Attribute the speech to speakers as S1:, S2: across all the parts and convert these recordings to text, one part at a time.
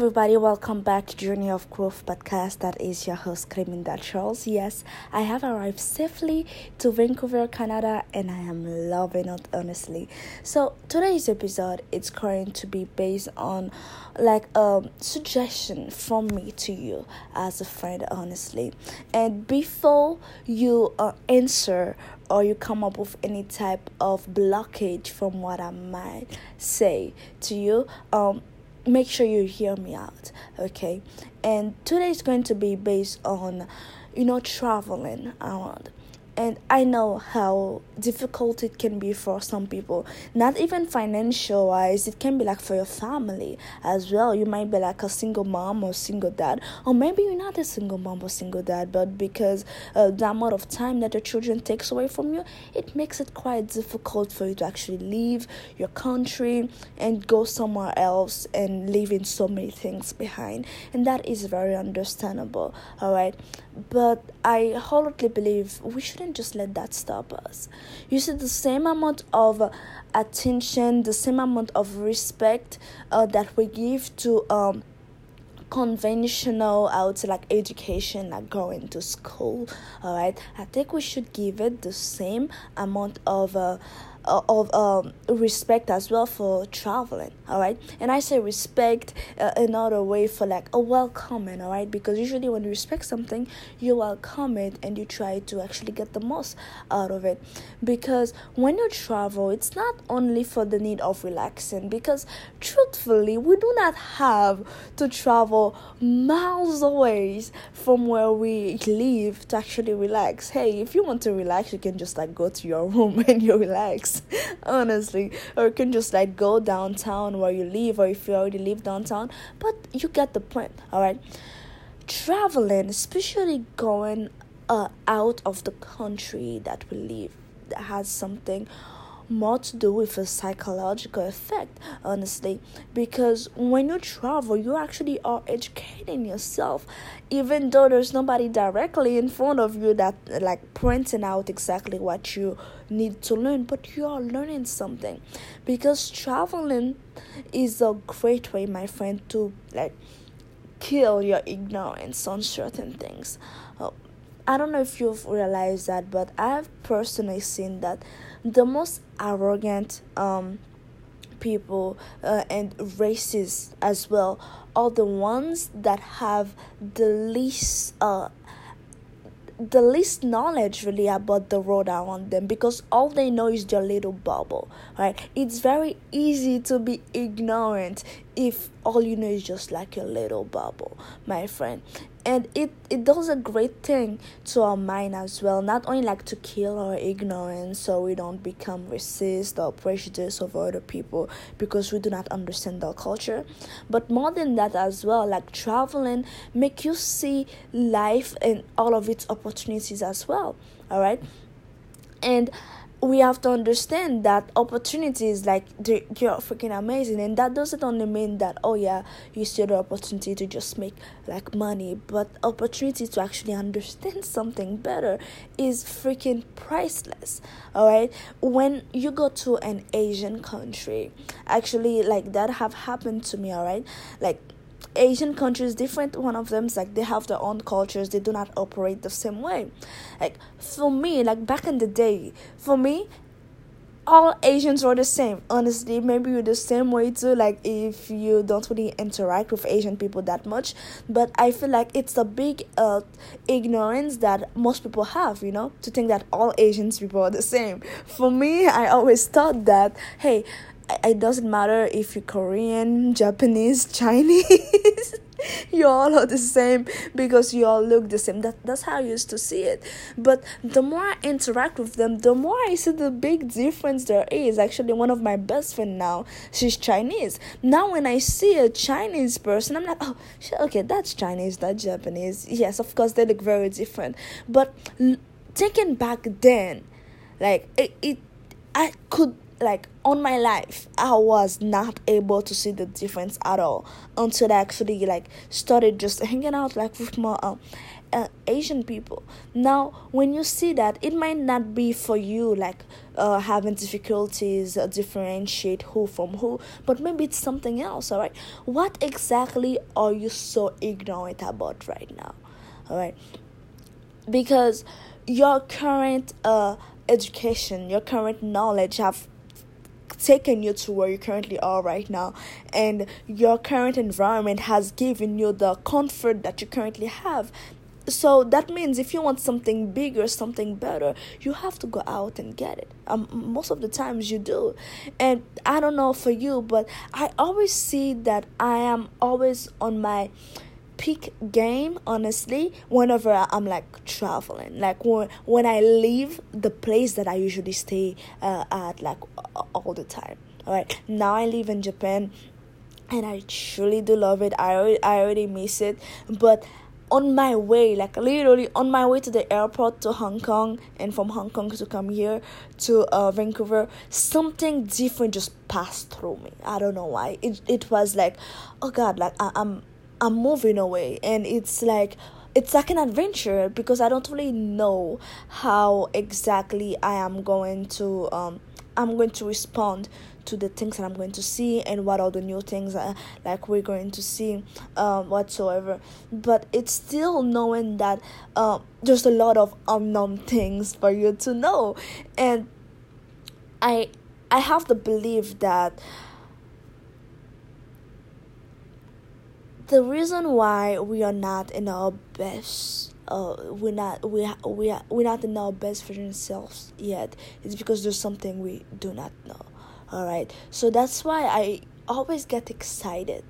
S1: everybody, welcome back to Journey of Growth podcast. That is your host, Creminda Charles. Yes, I have arrived safely to Vancouver, Canada, and I am loving it honestly. So today's episode it's going to be based on like a suggestion from me to you as a friend, honestly. And before you uh, answer or you come up with any type of blockage from what I might say to you, um make sure you hear me out okay? And today is going to be based on you know traveling. Around and I know how difficult it can be for some people. Not even financial wise, it can be like for your family as well. You might be like a single mom or single dad, or maybe you're not a single mom or single dad, but because uh, the amount of time that your children takes away from you, it makes it quite difficult for you to actually leave your country and go somewhere else and leaving so many things behind, and that is very understandable. All right, but I wholeheartedly believe we shouldn't just let that stop us. You see, the same amount of attention, the same amount of respect uh, that we give to um, conventional I would say like education like going to school all right I think we should give it the same amount of uh, of um, respect as well for traveling all right and i say respect uh, another way for like a welcoming all right because usually when you respect something you welcome it and you try to actually get the most out of it. Because when you travel it's not only for the need of relaxing because truthfully we do not have to travel miles away from where we live to actually relax. Hey if you want to relax you can just like go to your room and you relax honestly or you can just like go downtown where you live or if you already live downtown but you get the point all right traveling especially going uh, out of the country that we live that has something more to do with a psychological effect, honestly. Because when you travel, you actually are educating yourself, even though there's nobody directly in front of you that like pointing out exactly what you need to learn, but you are learning something. Because traveling is a great way, my friend, to like kill your ignorance on certain things. Uh, I don't know if you've realized that, but I've personally seen that the most arrogant um, people uh, and races as well are the ones that have the least uh, the least knowledge really about the world around them because all they know is their little bubble right? It's very easy to be ignorant if all you know is just like your little bubble my friend and it it does a great thing to our mind as well. Not only like to kill our ignorance so we don't become racist or prejudiced over other people because we do not understand their culture but more than that as well like traveling make you see life and all of its opportunities as well. All right? And we have to understand that opportunities like they're freaking amazing. And that doesn't only mean that oh yeah you see the opportunity to just make like money. But opportunity to actually understand something better is freaking priceless all right when you go to an asian country actually like that have happened to me all right like Asian countries different. One of them like they have their own cultures. They do not operate the same way. Like for me, like back in the day, for me, all Asians are the same. Honestly, maybe you're the same way too. Like if you don't really interact with Asian people that much, but I feel like it's a big uh ignorance that most people have. You know, to think that all Asians people are the same. For me, I always thought that hey it doesn't matter if you're Korean, Japanese, Chinese. you all are the same because you all look the same. That that's how I used to see it. But the more I interact with them, the more I see the big difference there is. Actually, one of my best friend now, she's Chinese. Now when I see a Chinese person, I'm like, oh, okay, that's Chinese, that's Japanese. Yes, of course they look very different. But taken back then, like it, it I could like on my life i was not able to see the difference at all until i actually like started just hanging out like with more um, uh, Asian people. Now, when you see that, it might not be for you like uh, having difficulties uh, differentiate who from who, but maybe it's something else. All right, what exactly are you so ignorant about right now? All right, because your current uh education, your current knowledge have taken you to where you currently are right now. And your current environment has given you the comfort that you currently have. So that means if you want something bigger something better you have to go out and get it. Um, most of the times you do. And i don't know for you but i always see that i am always on my peak game honestly whenever i'm like traveling like when when i leave the place that i usually stay uh, at like all the time all right now i live in japan and i truly do love it i already, I already miss it but on my way, like literally on my way to the airport to Hong Kong and from Hong Kong to come here to uh, Vancouver, something different just passed through me. I don't know why. It it was like, oh God, like I, I'm I'm moving away, and it's like it's like an adventure because I don't really know how exactly I am going to um I'm going to respond to the things that I'm going to see and what are the new things like we're going to see um whatsoever. But it's still knowing that uh, there's a lot of unknown things for you to know. And I I have the belief that the reason why we are not in our best uh, we're not we we are, we're not in our best version selves yet is because there's something we do not know. All right so that's why i always get excited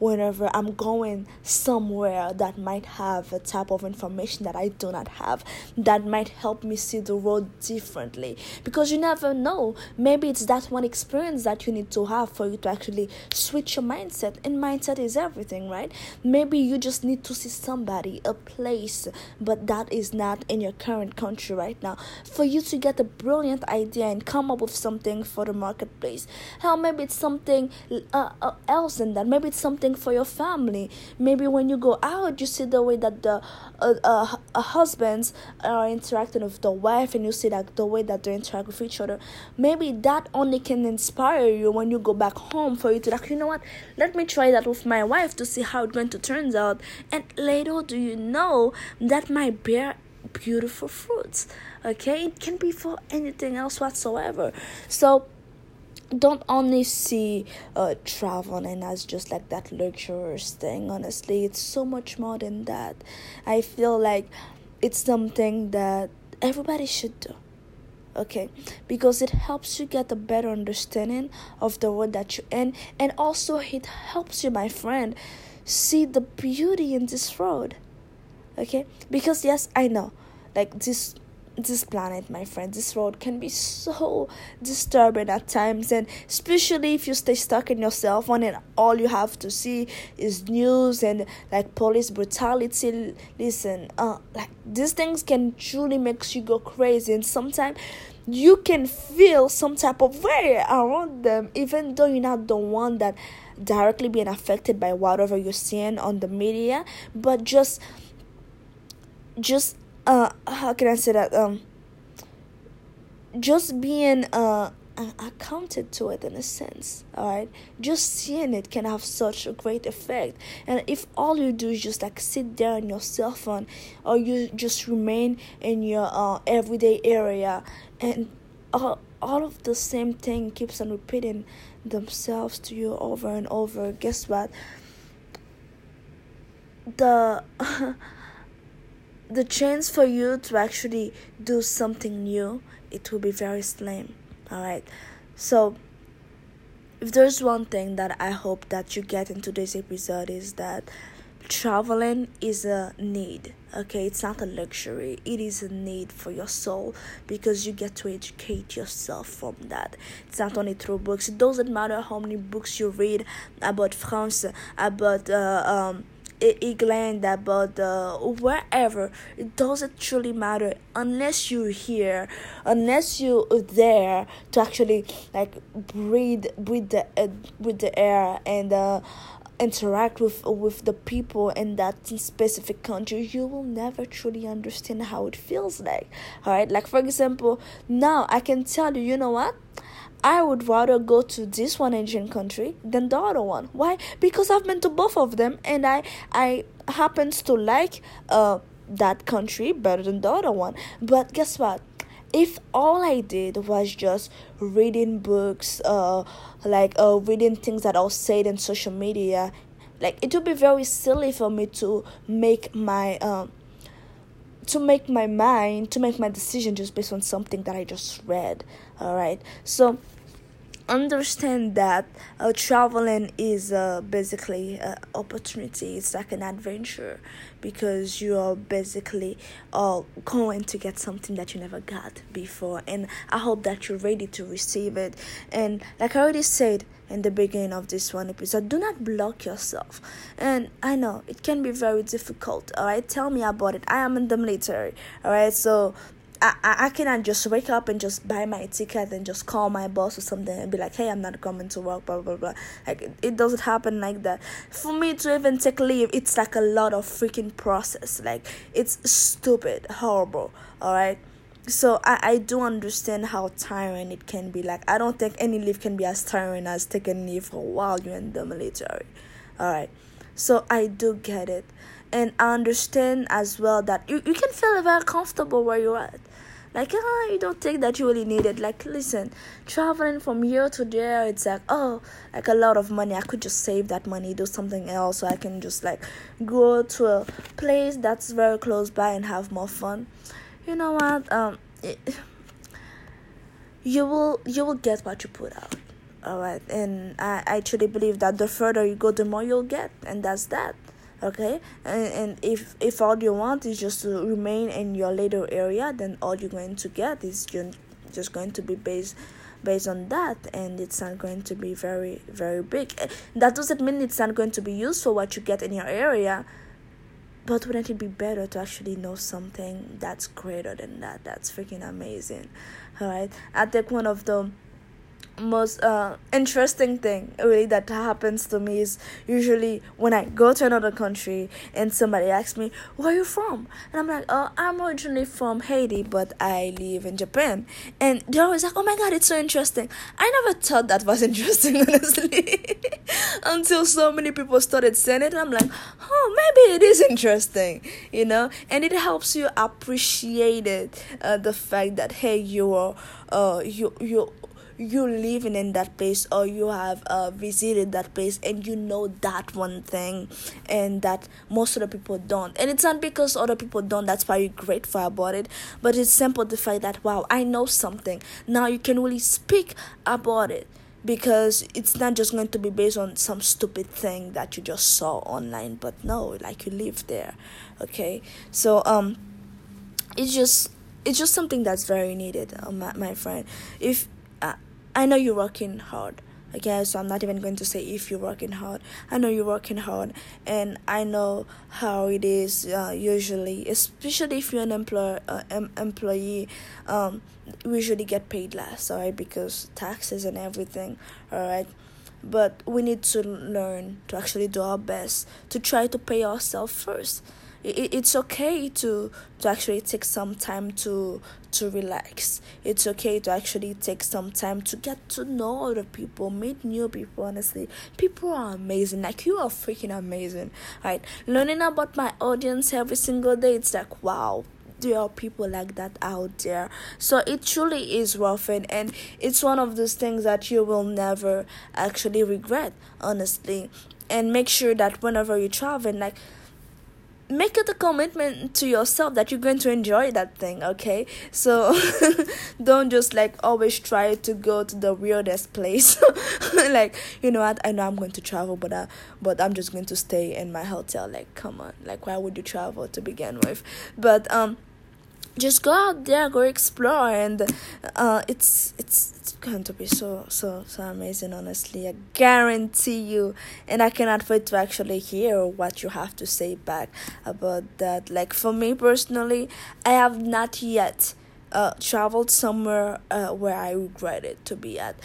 S1: whenever I'm going somewhere that might have a type of information that I do not have, that might help me see the world differently. Because you never know. Maybe it's that one experience that you need to have for you to actually switch your mindset. And mindset is everything, right? Maybe you just need to see somebody, a place, but that is not in your current country right now. For you to get a brilliant idea and come up with something for the marketplace. Hell, maybe it's something uh, uh, else than that. Maybe it's something for your family. Maybe when you go out, you see the way that the uh, uh, uh, husbands are interacting with the wife, and you see that the way that they interact with each other. Maybe that only can inspire you when you go back home for you to like, you know what? Let me try that with my wife to see how it's going to turn out. And later, do you know that might bear beautiful fruits? Okay, it can be for anything else whatsoever. So don't only see uh, traveling as just like that luxurious thing honestly. It's so much more than that. I feel like it's something that everybody should do okay? Because it helps you get a better understanding of the world that you're in and also it helps you my friend see the beauty in this road okay? Because yes i know like this this planet, my friend, this road can be so disturbing at times, and especially if you stay stuck in your cell phone and all you have to see is news and like police brutality. Listen, uh, like these things can truly make you go crazy, and sometimes you can feel some type of way around them, even though you're not the one that directly being affected by whatever you're seeing on the media, but just just uh how can I say that? Um just being uh accounted to it in a sense all right just seeing it can have such a great effect. And if all you do is just like sit there on your cell phone or you just remain in your uh, everyday area and all, all of the same thing keeps on repeating themselves to you over and over guess what? The the chance for you to actually do something new it will be very slim all right so if there's one thing that i hope that you get in today's episode is that traveling is a need okay? It's not a luxury it is a need for your soul because you get to educate yourself from that. It's not only through books it doesn't matter how many books you read about france about uh, um England, about the wherever. It doesn't truly matter unless you're here, unless you're there to actually like breathe, breathe the uh, with the air and uh, interact with with the people in that specific country you will never truly understand how it feels like all right like for example now i can tell you you know what I would rather go to this one Asian country than the other one. Why? Because I've been to both of them and I I happens to like uh that country better than the other one. But guess what? if all I did was just reading books, uh, like uh, reading things that are said in social media, like it would be very silly for me to make my um, to make my mind to make my decision just based on something that I just read. All right, so understand that uh, traveling is uh, basically an opportunity it's like an adventure because you are basically uh, going to get something that you never got before and i hope that you're ready to receive it and like i already said in the beginning of this one episode do not block yourself and i know it can be very difficult all right tell me about it i am in the military all right so I, I cannot just wake up and just buy my ticket and just call my boss or something and be like, hey, I'm not coming to work, blah, blah, blah. Like, it, it doesn't happen like that. For me to even take leave, it's like a lot of freaking process. Like, it's stupid, horrible, all right? So I, I do understand how tiring it can be. Like, I don't think any leave can be as tiring as taking leave for while you're in the military, all right? So I do get it. And I understand as well that you, you can feel very comfortable where you're at. Like ah you don't think that you really need it. Like listen traveling from here to there it's like oh like a lot of money. I could just save that money do something else so i can just like go to a place that's very close by and have more fun you know what? Um it, you will you will get what you put out. All right and i actually believe that the further you go the more you'll get. And that's that. Okay? And, and if if all you want is just to remain in your little area then all you're going to get is just going to be based based on that. And it's not going to be very very big. Eh, that doesn't mean it's not going to be useful what you get in your area but wouldn't it be better to actually know something that's greater than that? That's freaking amazing all right i think one of the most uh, interesting thing really that happens to me is usually when I go to another country and somebody asks me, Where are you from? And I'm like, Oh, I'm originally from Haiti, but I live in Japan. And they're always like, Oh my god, it's so interesting. I never thought that was interesting, honestly. Until so many people started saying it, I'm like, Oh, maybe it is interesting, you know? And it helps you appreciate it, uh, the fact that, hey, you are, uh, you, you, you living in that place or you have uh, visited that place and you know that one thing and that most of the people don't. And it's not because other people don't that's why you're grateful about it but it's simple the fact that wow i know something. Now you can really speak about it because it's not just going to be based on some stupid thing that you just saw online but no like you live there okay? So um it's just it's just something that's very needed uh, my, my friend. If I know you're working hard. Okay, so I'm not even going to say if you're working hard. I know you're working hard, and I know how it is uh, usually, especially if you're an employer, uh, em- employee. Um, we usually get paid less, alright, because taxes and everything, alright. But we need to learn to actually do our best to try to pay ourselves first it, it's okay to to actually take some time to to relax. It's okay to actually take some time to get to know other people meet new people honestly. People are amazing. Like you are freaking amazing right? Learning about my audience every single day it's like wow there are people like that out there. So it truly is worth it and it's one of those things that you will never actually regret honestly. And make sure that whenever you travel like make it a commitment to yourself that you're going to enjoy that thing okay? So don't just like always try to go to the weirdest place. Like you know what? I know i'm going to travel but uh, but i'm just going to stay in my hotel. Like come on. Like why would you travel to begin with? But um just go out there go explore and uh it's it's it's going to be so so so amazing honestly. I guarantee you. And i cannot wait to actually hear what you have to say back about that. Like for me personally i have not yet uh traveled somewhere uh, where i regret it to be at.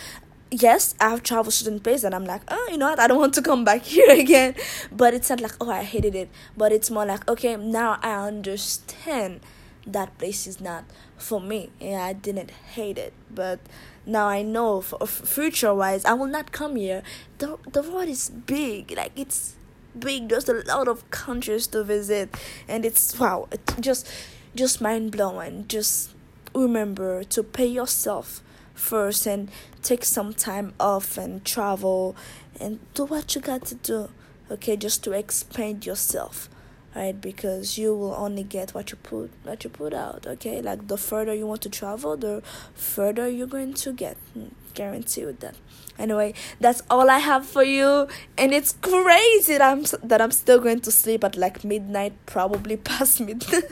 S1: Yes, I've traveled certain places and I'm like, oh, you know what, I don't want to come back here again. But it's not like, oh, I hated it. But it's more like, okay, now I understand that place is not for me. Yeah, I didn't hate it, but now I know for future wise, I will not come here. the The world is big, like it's big. There's a lot of countries to visit, and it's wow, it just just mind blowing. Just remember to pay yourself first and take some time off and travel and do what you got to do okay just to expand yourself right? Because you will only get what you put what you put out okay? Like the further you want to travel the further you're going to get. Hmm, guarantee with that. Anyway that's all i have for you. And it's crazy that i'm that i'm still going to sleep at like midnight probably past midnight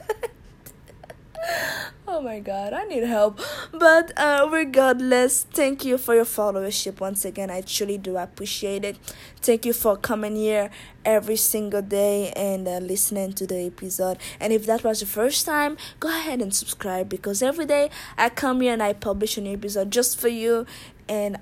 S1: oh my god i need help. But uh regardless thank you for your followership once again. I truly do appreciate it. Thank you for coming here every single day and uh, listening to the episode. And if that was the first time go ahead and subscribe because every day i come here and i publish a new episode just for you. And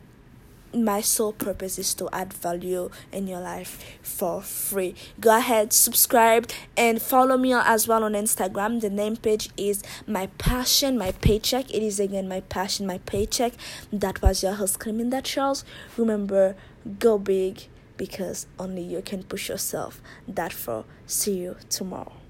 S1: my sole purpose is to add value in your life for free. Go ahead, subscribe, and follow me as well on Instagram. The name page is My Passion, My Paycheck. It is again My Passion, My Paycheck. That was your host, Cleminda Charles. Remember, go big because only you can push yourself that far. See you tomorrow.